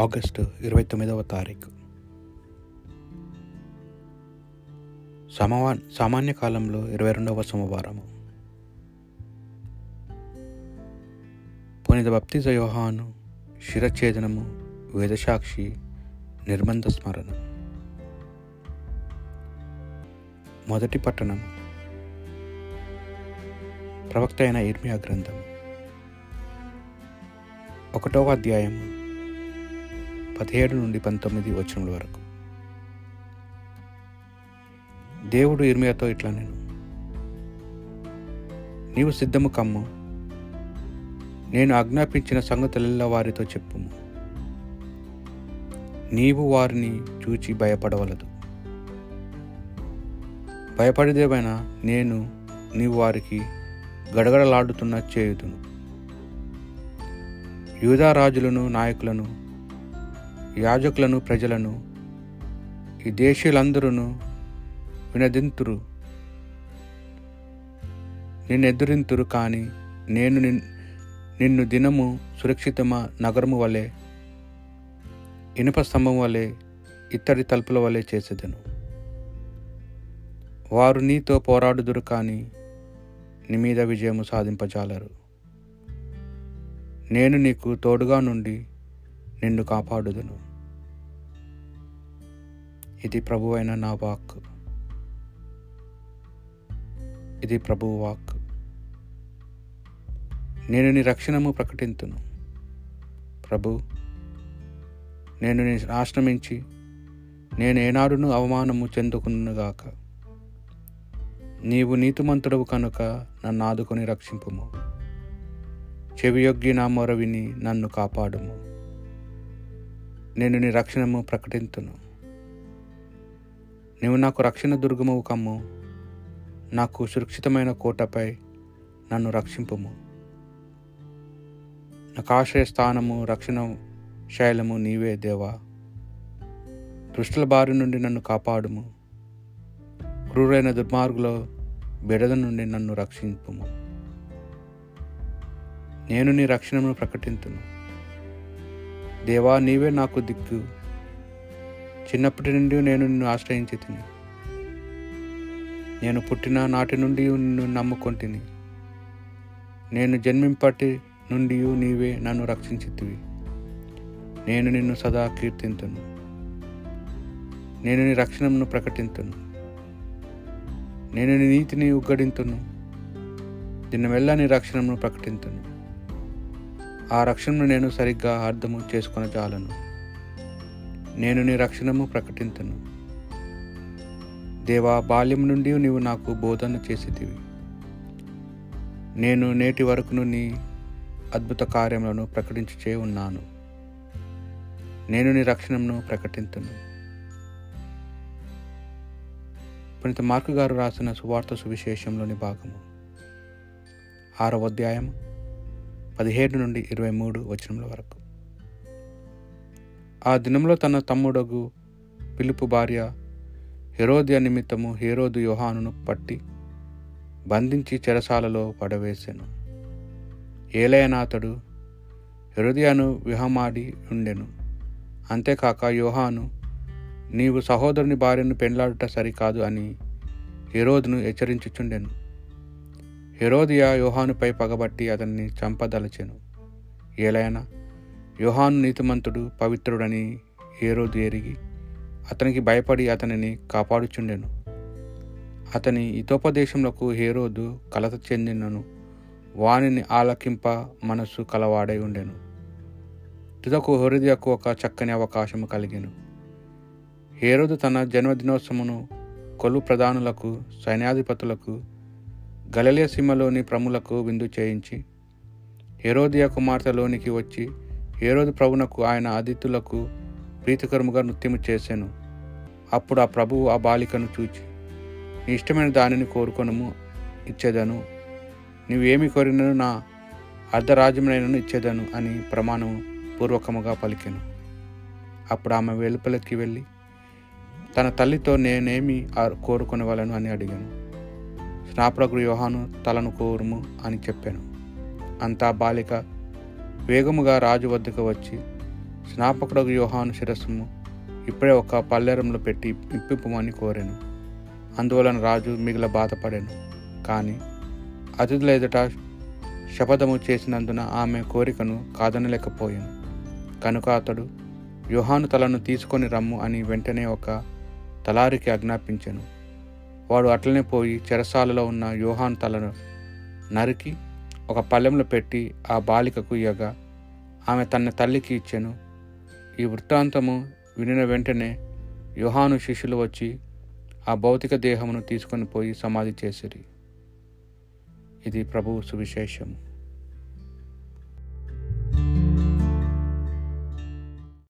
August ఇరవై తొమ్మిదవ తారీఖు. సమవా సామాన్య కాలంలో ఇరవై రెండవ సోమవారము. పునిత బప్తిజ యోహాను శిరఛేదనము వేదసాక్షి నిర్బంధ స్మరణ. మొదటి పట్టణం. ప్రవక్త అయిన ఇర్మియా గ్రంథం ఒకటవ అధ్యాయము. పదిహేడు నుండి పంతొమ్మిది వచనముల వరకు. దేవుడు ఇర్మియాతో ఇట్లా నేను నీవు సిద్ధము కమ్ము. నేను ఆజ్ఞాపించిన సంగతులెల్లా వారితో చెప్పుము. నీవు వారిని చూచి భయపడవలదు. భయపడేదేమైనా నేను నీవు వారికి గడగడలాడుతున్న చేయుదును. యూదా రాజులను నాయకులను యాజకులను ప్రజలను ఈ దేశీయులందరూ వినదింతురు. నిన్నెదురింతురు కానీ నేను నిన్ నిన్ను దినము సురక్షితమ నగరము వలె ఇనుప స్తంభం వలె ఇత్తడి తలుపుల వలె చేసేదను. వారు నీతో పోరాడుదురు కానీ నీ మీద విజయము సాధింపజాలరు. నేను నీకు తోడుగా నుండి నిన్ను కాపాడుదును. ఇది ప్రభువైన నా వాక్ ఇది ప్రభు వాక్ నేను నీ రక్షణము ప్రకటింతును. ప్రభు నేను నీ ఆశ్రమించి నేను ఏనాడును అవమానము చెందుకునుగాక నీవు నీతిమంతుడవు కనుక నన్ను ఆదుకొని రక్షింపుము. చెవియొగ్గి నా మొర విని నన్ను కాపాడుము. నేను నీ రక్షణము ప్రకటింతును. నీవు నాకు రక్షణ దుర్గము కమ్ము. నాకు సురక్షితమైన కోటపై నన్ను రక్షింపుము. నాకు ఆశ్రయ స్థానము రక్షణ శైలము నీవే దేవా. దుష్టుల బారి నుండి నన్ను కాపాడుము. క్రూరైన దుర్మార్గుల బిడద నుండి నన్ను రక్షింపుము. నేను నీ రక్షణను ప్రకటింతును. దేవా నీవే నాకు దిక్కు. చిన్నప్పటి నుండి నేను నిన్ను ఆశ్రయించి తిని నేను పుట్టిన నాటి నుండి నిన్ను నమ్ముకొంటిని నేను జన్మింపటి నుండి నీవే నన్ను రక్షించితివి నేను నిన్ను సదా కీర్తింతును. నేను నీ రక్షణను ప్రకటింతును. నేను నీ నీతిని ఉగ్గడింతును. దీనివల్ల నీ రక్షణను ప్రకటింతును. ఆ రక్షణను నేను సరిగ్గా అర్థము చేసుకుని చాలను. నేను నీ రక్షణము ప్రకటించను దేవా బాల్యం నుండి నీవు నాకు బోధన చేసేదివి నేను నేటి వరకును నీ అద్భుత కార్యములను ప్రకటించుచే ఉన్నాను. నేను నీ రక్షణను ప్రకటించను పునీత మార్కు గారు రాసిన సువార్త సువిశేషంలోని భాగము. ఆరవ అధ్యాయం పదిహేడు నుండి ఇరవై మూడు వచనముల వరకు. ఆ దినంలో తన తమ్ముడగు పిలుపు భార్య హెరోదియ నిమిత్తము హేరోదు యోహానును పట్టి బంధించి చెరసాలలో పడవేశాను ఏలయనాథుడు హృదయాను విహమాడి ఉండెను. అంతేకాక యోహాను నీవు సహోదరుని భార్యను పెండ్లాడుట సరికాదు అని హెరోదును హెచ్చరించుచుండెను. హెరోదియా యోహానుపై పగబట్టి అతన్ని చంపదలచెను. ఏలైనా యోహాను నీతిమంతుడు పవిత్రుడని హేరోదు ఎరిగి అతనికి భయపడి అతనిని కాపాడుచుండెను. అతని హితోపదేశములకు హేరోదు కలత చెందినను. వానిని ఆలకింప మనస్సు కలవాడై ఉండెను. తుదకు హృదయకు ఒక చక్కని అవకాశము కలిగెను. హేరోదు తన జన్మదినోత్సవమును కొలు ప్రధానులకు సైన్యాధిపతులకు గలలియ సీమలోని ప్రములకు విందు చేయించి హేరోదియా కుమార్తెలోనికి వచ్చి హేరోదు ప్రభునకు ఆయన అతిథులకు ప్రీతికరముగా నృత్యము చేశాను అప్పుడు ఆ ప్రభువు ఆ బాలికను చూచి నీ ఇష్టమైన దానిని కోరుకొనము ఇచ్చేదను. నీవేమి కోరినను నా అర్ధరాజ్యమునైనను ఇచ్చేదను అని ప్రమాణము పూర్వకముగా పలికెను. అప్పుడు ఆమె వెలుపలకి వెళ్ళి తన తల్లితో నేనేమి కోరుకొనవలను అని అడిగాను. స్నాపకుడు యోహాను తలను కోరుము అని చెప్పాను. అంతా బాలిక వేగముగా రాజు వద్దకు వచ్చి స్నాపకుడు యోహాను శిరస్సుము ఇప్పుడే ఒక పల్లెరంలో పెట్టి ఇప్పింపమని కోరాను. అందువలన రాజు మిగిల బాధపడాను. కానీ అతిథుల ఎదుట శపథము చేసినందున ఆమె కోరికను కాదనలేకపోయాను. కనుక అతడు వ్యూహాను తలను తీసుకొని రమ్ము అని వెంటనే ఒక తలారికి ఆజ్ఞాపించాను. వాడు అట్లనే పోయి చెరసాలలో ఉన్న యోహాన్ తలను నరికి ఒక పళ్ళెంలో పెట్టి ఆ బాలికకు ఇయ్యగా ఆమె తన తల్లికి ఇచ్చాను. ఈ వృత్తాంతము వినిన వెంటనే యోహాను శిష్యులు వచ్చి ఆ భౌతిక దేహమును తీసుకొని పోయి సమాధి చేసిరి. ఇది ప్రభువు సువిశేషము.